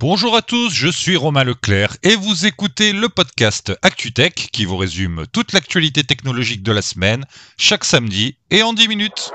Bonjour à tous, je suis Romain Leclerc et vous écoutez le podcast ActuTech qui vous résume toute l'actualité technologique de la semaine, chaque samedi et en 10 minutes.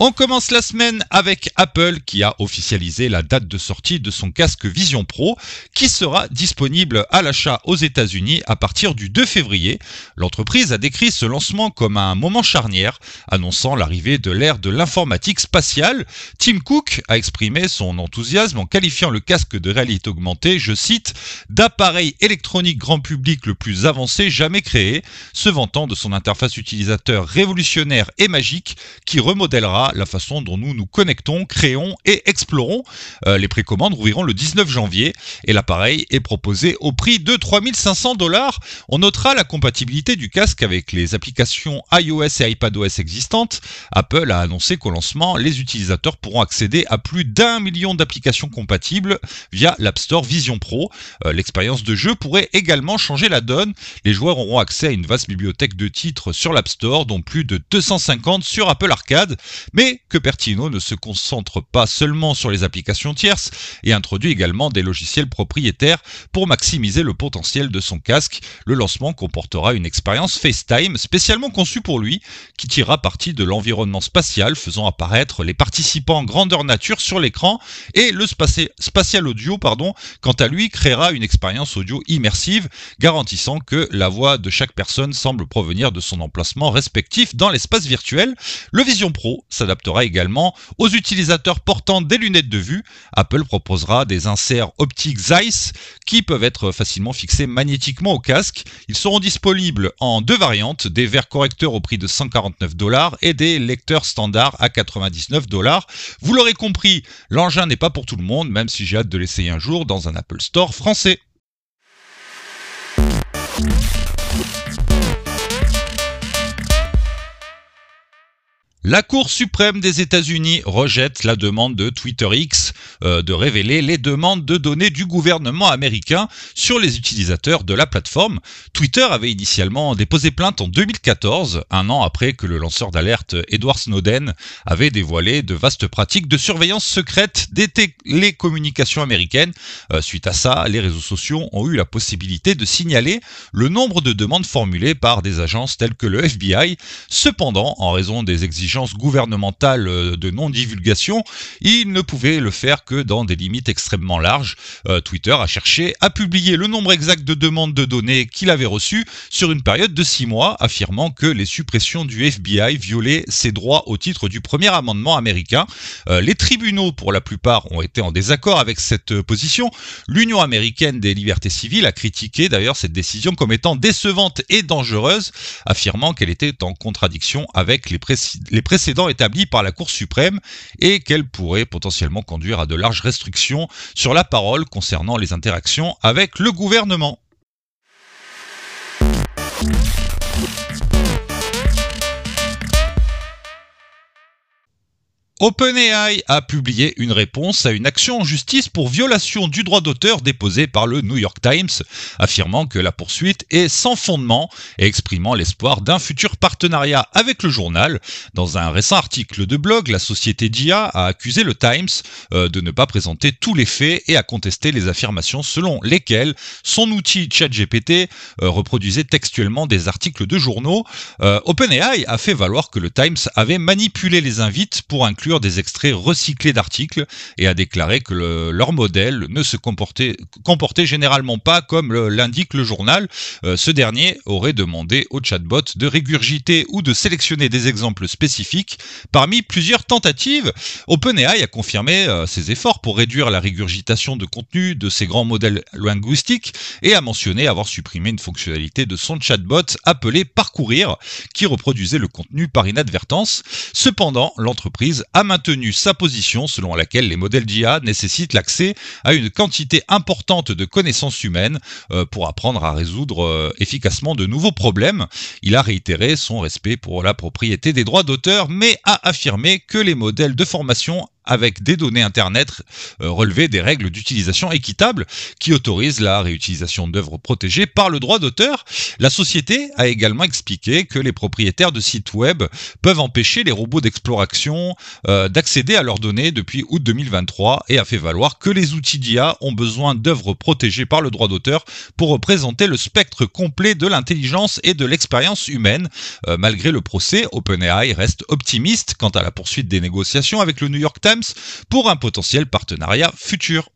On commence la semaine avec Apple qui a officialisé la date de sortie de son casque Vision Pro qui sera disponible à l'achat aux États-Unis à partir du 2 février. L'entreprise a décrit ce lancement comme un moment charnière, annonçant l'arrivée de l'ère de l'informatique spatiale. Tim Cook a exprimé son enthousiasme en qualifiant le casque de réalité augmentée, je cite, d'appareil électronique grand public le plus avancé jamais créé, se vantant de son interface utilisateur révolutionnaire et magique qui remodèlera la façon dont nous nous connectons, créons et explorons. Euh, les précommandes rouvriront le 19 janvier et l'appareil est proposé au prix de 3500 dollars. On notera la compatibilité du casque avec les applications iOS et iPadOS existantes. Apple a annoncé qu'au lancement, les utilisateurs pourront accéder à plus d'un million d'applications compatibles via l'App Store Vision Pro. Euh, l'expérience de jeu pourrait également changer la donne. Les joueurs auront accès à une vaste bibliothèque de titres sur l'App Store, dont plus de 250 sur Apple Arcade que Pertino ne se concentre pas seulement sur les applications tierces et introduit également des logiciels propriétaires pour maximiser le potentiel de son casque. Le lancement comportera une expérience FaceTime spécialement conçue pour lui, qui tirera parti de l'environnement spatial, faisant apparaître les participants grandeur nature sur l'écran, et le spatial audio, pardon, quant à lui, créera une expérience audio immersive, garantissant que la voix de chaque personne semble provenir de son emplacement respectif dans l'espace virtuel. Le Vision Pro, ça s'adaptera également aux utilisateurs portant des lunettes de vue. Apple proposera des inserts optiques Zeiss qui peuvent être facilement fixés magnétiquement au casque. Ils seront disponibles en deux variantes, des verres correcteurs au prix de 149 dollars et des lecteurs standards à 99 dollars. Vous l'aurez compris, l'engin n'est pas pour tout le monde, même si j'ai hâte de l'essayer un jour dans un Apple Store français. La Cour suprême des États-Unis rejette la demande de Twitter X euh, de révéler les demandes de données du gouvernement américain sur les utilisateurs de la plateforme. Twitter avait initialement déposé plainte en 2014, un an après que le lanceur d'alerte Edward Snowden avait dévoilé de vastes pratiques de surveillance secrète des télécommunications américaines. Euh, suite à ça, les réseaux sociaux ont eu la possibilité de signaler le nombre de demandes formulées par des agences telles que le FBI. Cependant, en raison des exigences gouvernementale euh, de non-divulgation, il ne pouvait le faire que dans des limites extrêmement larges. Euh, Twitter a cherché à publier le nombre exact de demandes de données qu'il avait reçues sur une période de six mois, affirmant que les suppressions du FBI violaient ses droits au titre du premier amendement américain. Euh, les tribunaux, pour la plupart, ont été en désaccord avec cette position. L'Union américaine des libertés civiles a critiqué d'ailleurs cette décision comme étant décevante et dangereuse, affirmant qu'elle était en contradiction avec les, précédents établis par la Cour suprême et qu'elle pourrait potentiellement conduire à de larges restrictions sur la parole concernant les interactions avec le gouvernement. OpenAI a publié une réponse à une action en justice pour violation du droit d'auteur déposée par le New York Times, affirmant que la poursuite est sans fondement et exprimant l'espoir d'un futur partenariat avec le journal. Dans un récent article de blog, la société DIA a accusé le Times euh, de ne pas présenter tous les faits et a contesté les affirmations selon lesquelles son outil ChatGPT euh, reproduisait textuellement des articles de journaux. Euh, OpenAI a fait valoir que le Times avait manipulé les invites pour inclure des extraits recyclés d'articles et a déclaré que leur modèle ne se comportait, généralement pas comme l'indique le journal. Euh, ce dernier aurait demandé au chatbot de régurgiter ou de sélectionner des exemples spécifiques parmi plusieurs tentatives. OpenAI a confirmé euh, ses efforts pour réduire la régurgitation de contenu de ses grands modèles linguistiques et a mentionné avoir supprimé une fonctionnalité de son chatbot appelé Parcourir qui reproduisait le contenu par inadvertance. Cependant, l'entreprise a maintenu sa position selon laquelle les modèles d'IA nécessitent l'accès à une quantité importante de connaissances humaines euh, pour apprendre à résoudre euh, efficacement de nouveaux problèmes. Il a réitéré son respect pour la propriété des droits d'auteur, mais a affirmé que les modèles de formation avec des données Internet euh, relevées des règles d'utilisation équitable qui autorisent la réutilisation d'œuvres protégées par le droit d'auteur. La société a également expliqué que les propriétaires de sites web peuvent empêcher les robots d'exploration euh, d'accéder à leurs données depuis août 2023 et a fait valoir que les outils d'IA ont besoin d'œuvres protégées par le droit d'auteur pour représenter le spectre complet de l'intelligence et de l'expérience humaine. Euh, malgré le procès, OpenAI reste optimiste quant à la poursuite des négociations avec le New York Times pour un potentiel partenariat futur.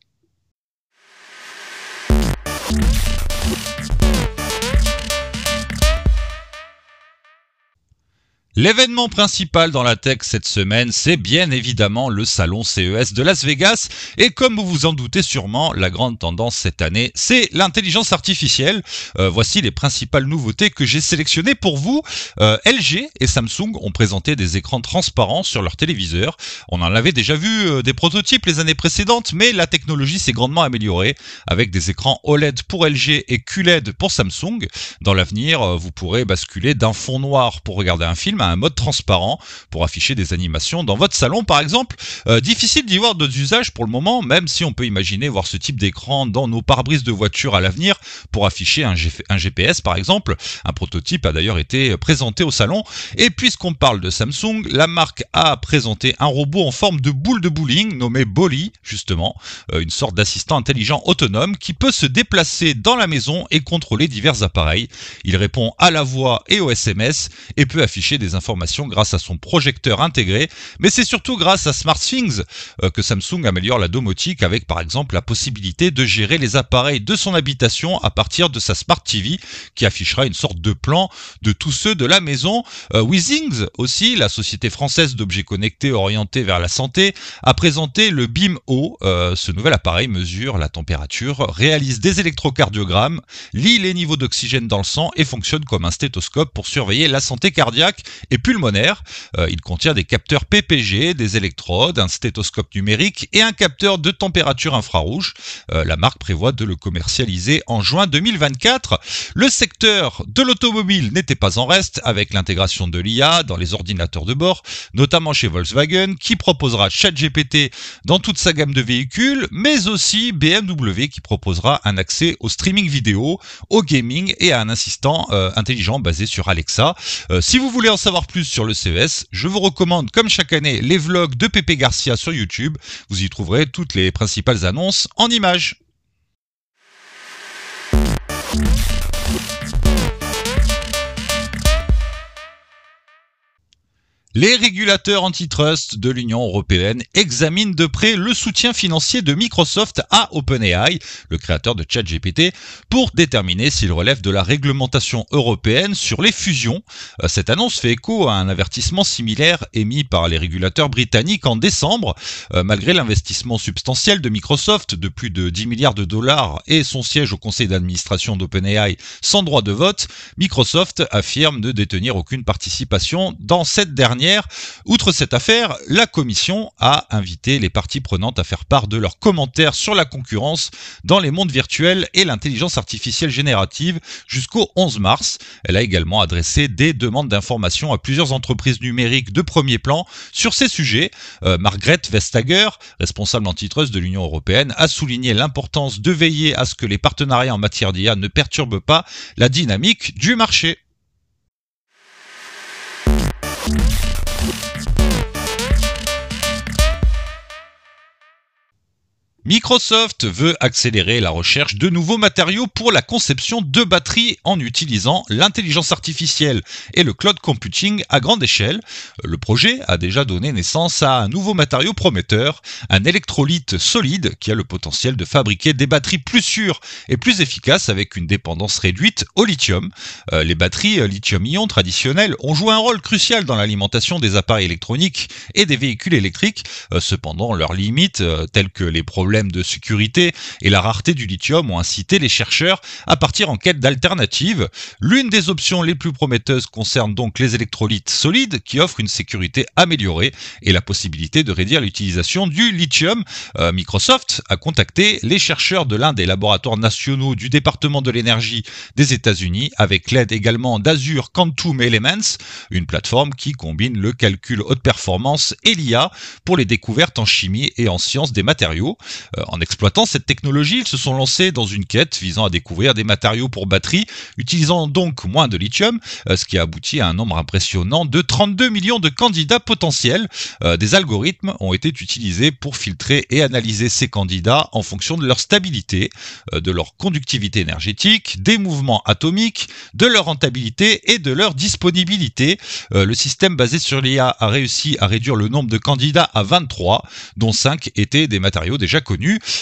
L'événement principal dans la tech cette semaine, c'est bien évidemment le salon CES de Las Vegas. Et comme vous vous en doutez sûrement, la grande tendance cette année, c'est l'intelligence artificielle. Euh, voici les principales nouveautés que j'ai sélectionnées pour vous. Euh, LG et Samsung ont présenté des écrans transparents sur leurs téléviseurs. On en avait déjà vu euh, des prototypes les années précédentes, mais la technologie s'est grandement améliorée avec des écrans OLED pour LG et QLED pour Samsung. Dans l'avenir, vous pourrez basculer d'un fond noir pour regarder un film un mode transparent pour afficher des animations dans votre salon par exemple. Euh, difficile d'y voir d'autres usages pour le moment, même si on peut imaginer voir ce type d'écran dans nos pare-brises de voiture à l'avenir pour afficher un, un, GPS par exemple. Un prototype a d'ailleurs été présenté au salon. Et puisqu'on parle de Samsung, la marque a présenté un robot en forme de boule de bowling nommé Bolly justement, euh, une sorte d'assistant intelligent autonome qui peut se déplacer dans la maison et contrôler divers appareils. Il répond à la voix et au SMS et peut afficher des informations grâce à son projecteur intégré, mais c'est surtout grâce à SmartThings euh, que Samsung améliore la domotique avec par exemple la possibilité de gérer les appareils de son habitation à partir de sa Smart TV qui affichera une sorte de plan de tous ceux de la maison. Euh, aussi, la société française d'objets connectés orientés vers la santé, a présenté le Beam O. Euh, ce nouvel appareil mesure la température, réalise des électrocardiogrammes, lit les niveaux d'oxygène dans le sang et fonctionne comme un stéthoscope pour surveiller la santé cardiaque et pulmonaire. Euh, il contient des capteurs PPG, des électrodes, un stéthoscope numérique et un capteur de température infrarouge. Euh, la marque prévoit de le commercialiser en juin 2024. Le secteur de l'automobile n'était pas en reste avec l'intégration de l'IA dans les ordinateurs de bord, notamment chez Volkswagen qui proposera ChatGPT dans toute sa gamme de véhicules, mais aussi BMW qui proposera un accès au streaming vidéo, au gaming et à un assistant euh, intelligent basé sur Alexa. si vous voulez en savoir plus sur le CES, je vous recommande comme chaque année les vlogs de Pépé Garcia sur YouTube. Vous y trouverez toutes les principales annonces en images. Les régulateurs antitrust de l'Union européenne examinent de près le soutien financier de Microsoft à OpenAI, le créateur de ChatGPT, pour déterminer s'il relève de la réglementation européenne sur les fusions. Euh, cette annonce fait écho à un avertissement similaire émis par les régulateurs britanniques en décembre. Euh, malgré l'investissement substantiel de Microsoft de plus de 10 milliards de dollars et son siège au conseil d'administration d'OpenAI sans droit de vote, Microsoft affirme ne détenir aucune participation dans cette dernière Outre cette affaire, la commission a invité les parties prenantes à faire part de leurs commentaires sur la concurrence dans les mondes virtuels et l'intelligence artificielle générative jusqu'au 11 mars. Elle a également adressé des demandes d'information à plusieurs entreprises numériques de premier plan sur ces sujets. Euh, Margaret Vestager, responsable antitrust de l'Union européenne, a souligné l'importance de veiller à ce que les partenariats en matière d'IA ne perturbent pas la dynamique du marché. Microsoft veut accélérer la recherche de nouveaux matériaux pour la conception de batteries en utilisant l'intelligence artificielle et le cloud computing à grande échelle. Le projet a déjà donné naissance à un nouveau matériau prometteur, un électrolyte solide qui a le potentiel de fabriquer des batteries plus sûres et plus efficaces avec une dépendance réduite au lithium. Euh, les batteries lithium-ion traditionnelles ont joué un rôle crucial dans l'alimentation des appareils électroniques et des véhicules électriques. Euh, cependant, leurs limites, euh, telles que les problèmes problèmes de sécurité et la rareté du lithium ont incité les chercheurs à partir en quête d'alternatives. L'une des options les plus prometteuses concerne donc les électrolytes solides qui offrent une sécurité améliorée et la possibilité de réduire l'utilisation du lithium. Euh, Microsoft a contacté les chercheurs de l'un des laboratoires nationaux du département de l'énergie des États-Unis avec l'aide également d'Azure Quantum Elements, une plateforme qui combine le calcul haute performance et l'IA pour les découvertes en chimie et en sciences des matériaux. Euh, en exploitant cette technologie, ils se sont lancés dans une quête visant à découvrir des matériaux pour batteries, utilisant donc moins de lithium, euh, ce qui a abouti à un nombre impressionnant de 32 millions de candidats potentiels. Euh, des algorithmes ont été utilisés pour filtrer et analyser ces candidats en fonction de leur stabilité, de leur conductivité énergétique, des mouvements atomiques, de leur rentabilité et de leur disponibilité. le système basé sur l'IA a réussi à réduire le nombre de candidats à 23, dont 5 étaient des matériaux déjà connus.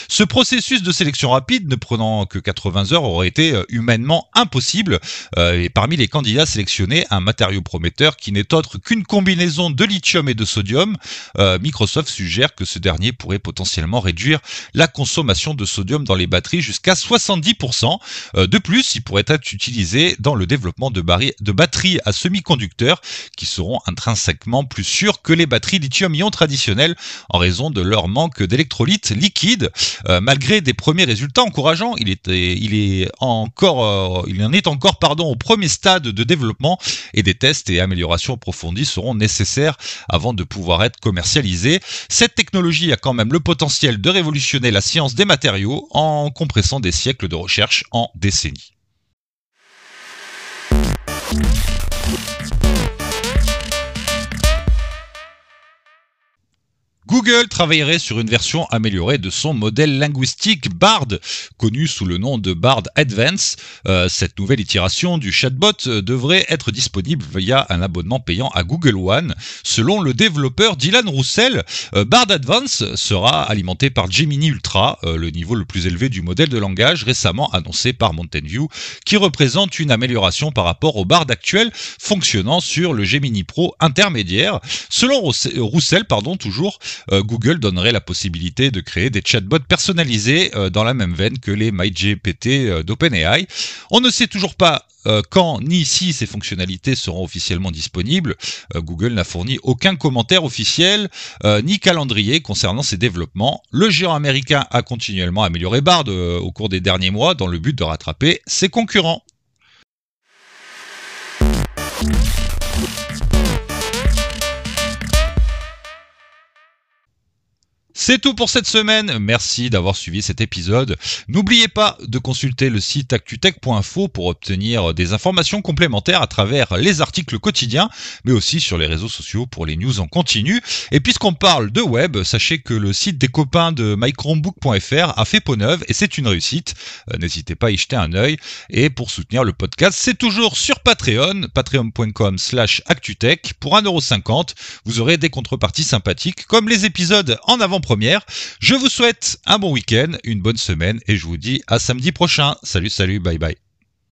Ce processus de sélection rapide, ne prenant que 80 heures, aurait été euh, humainement impossible. Euh, et parmi les candidats sélectionnés, un matériau prometteur qui n'est autre qu'une combinaison de lithium et de sodium. Euh, Microsoft suggère que ce dernier pourrait potentiellement réduire la consommation de sodium dans les batteries jusqu'à 70%. de plus, il pourrait être utilisé dans le développement de, de batteries à semi-conducteurs qui seront intrinsèquement plus sûres que les batteries lithium-ion traditionnelles en raison de leur manque d'électrolytes liquides. Euh, malgré des premiers résultats encourageants, il, est encore, euh, il en est encore pardon, au premier stade de développement et des tests et améliorations approfondies seront nécessaires avant de pouvoir être commercialisés. Cette technologie a quand même le potentiel de révolutionner la science des matériaux en compressant des siècles de recherche en décennies. Google travaillerait sur une version améliorée de son modèle linguistique BARD, connu sous le nom de BARD Advance. Euh, cette nouvelle itération du chatbot euh, devrait être disponible via un abonnement payant à Google One. Selon le développeur Dylan Roussel, euh, BARD Advance sera alimenté par Gemini Ultra, le niveau le plus élevé du modèle de langage récemment annoncé par Mountain View, qui représente une amélioration par rapport au BARD actuel fonctionnant sur le Gemini Pro intermédiaire. Selon Roussel, pardon, toujours, euh, Google donnerait la possibilité de créer des chatbots personnalisés euh, dans la même veine que les MyGPT euh, d'OpenAI. On ne sait toujours pas quand ni si ces fonctionnalités seront officiellement disponibles. Google n'a fourni aucun commentaire officiel ni calendrier concernant ces développements. Le géant américain a continuellement amélioré Bard au cours des derniers mois dans le but de rattraper ses concurrents. C'est tout pour cette semaine. Merci d'avoir suivi cet épisode. N'oubliez pas de consulter le site actutech.info pour obtenir des informations complémentaires à travers les articles quotidiens, mais aussi sur les réseaux sociaux pour les news en continu. Et puisqu'on parle de web, sachez que le site des copains de mychromebook.fr a fait peau neuve et c'est une réussite. Euh, n'hésitez pas à y jeter un œil. Et pour soutenir le podcast, c'est toujours sur Patreon, patreon.com slash actutech. Pour 1,50€, vous aurez des contreparties sympathiques comme les épisodes en avant Je vous souhaite un bon week-end, une bonne semaine et je vous dis à samedi prochain. Salut, salut, bye bye.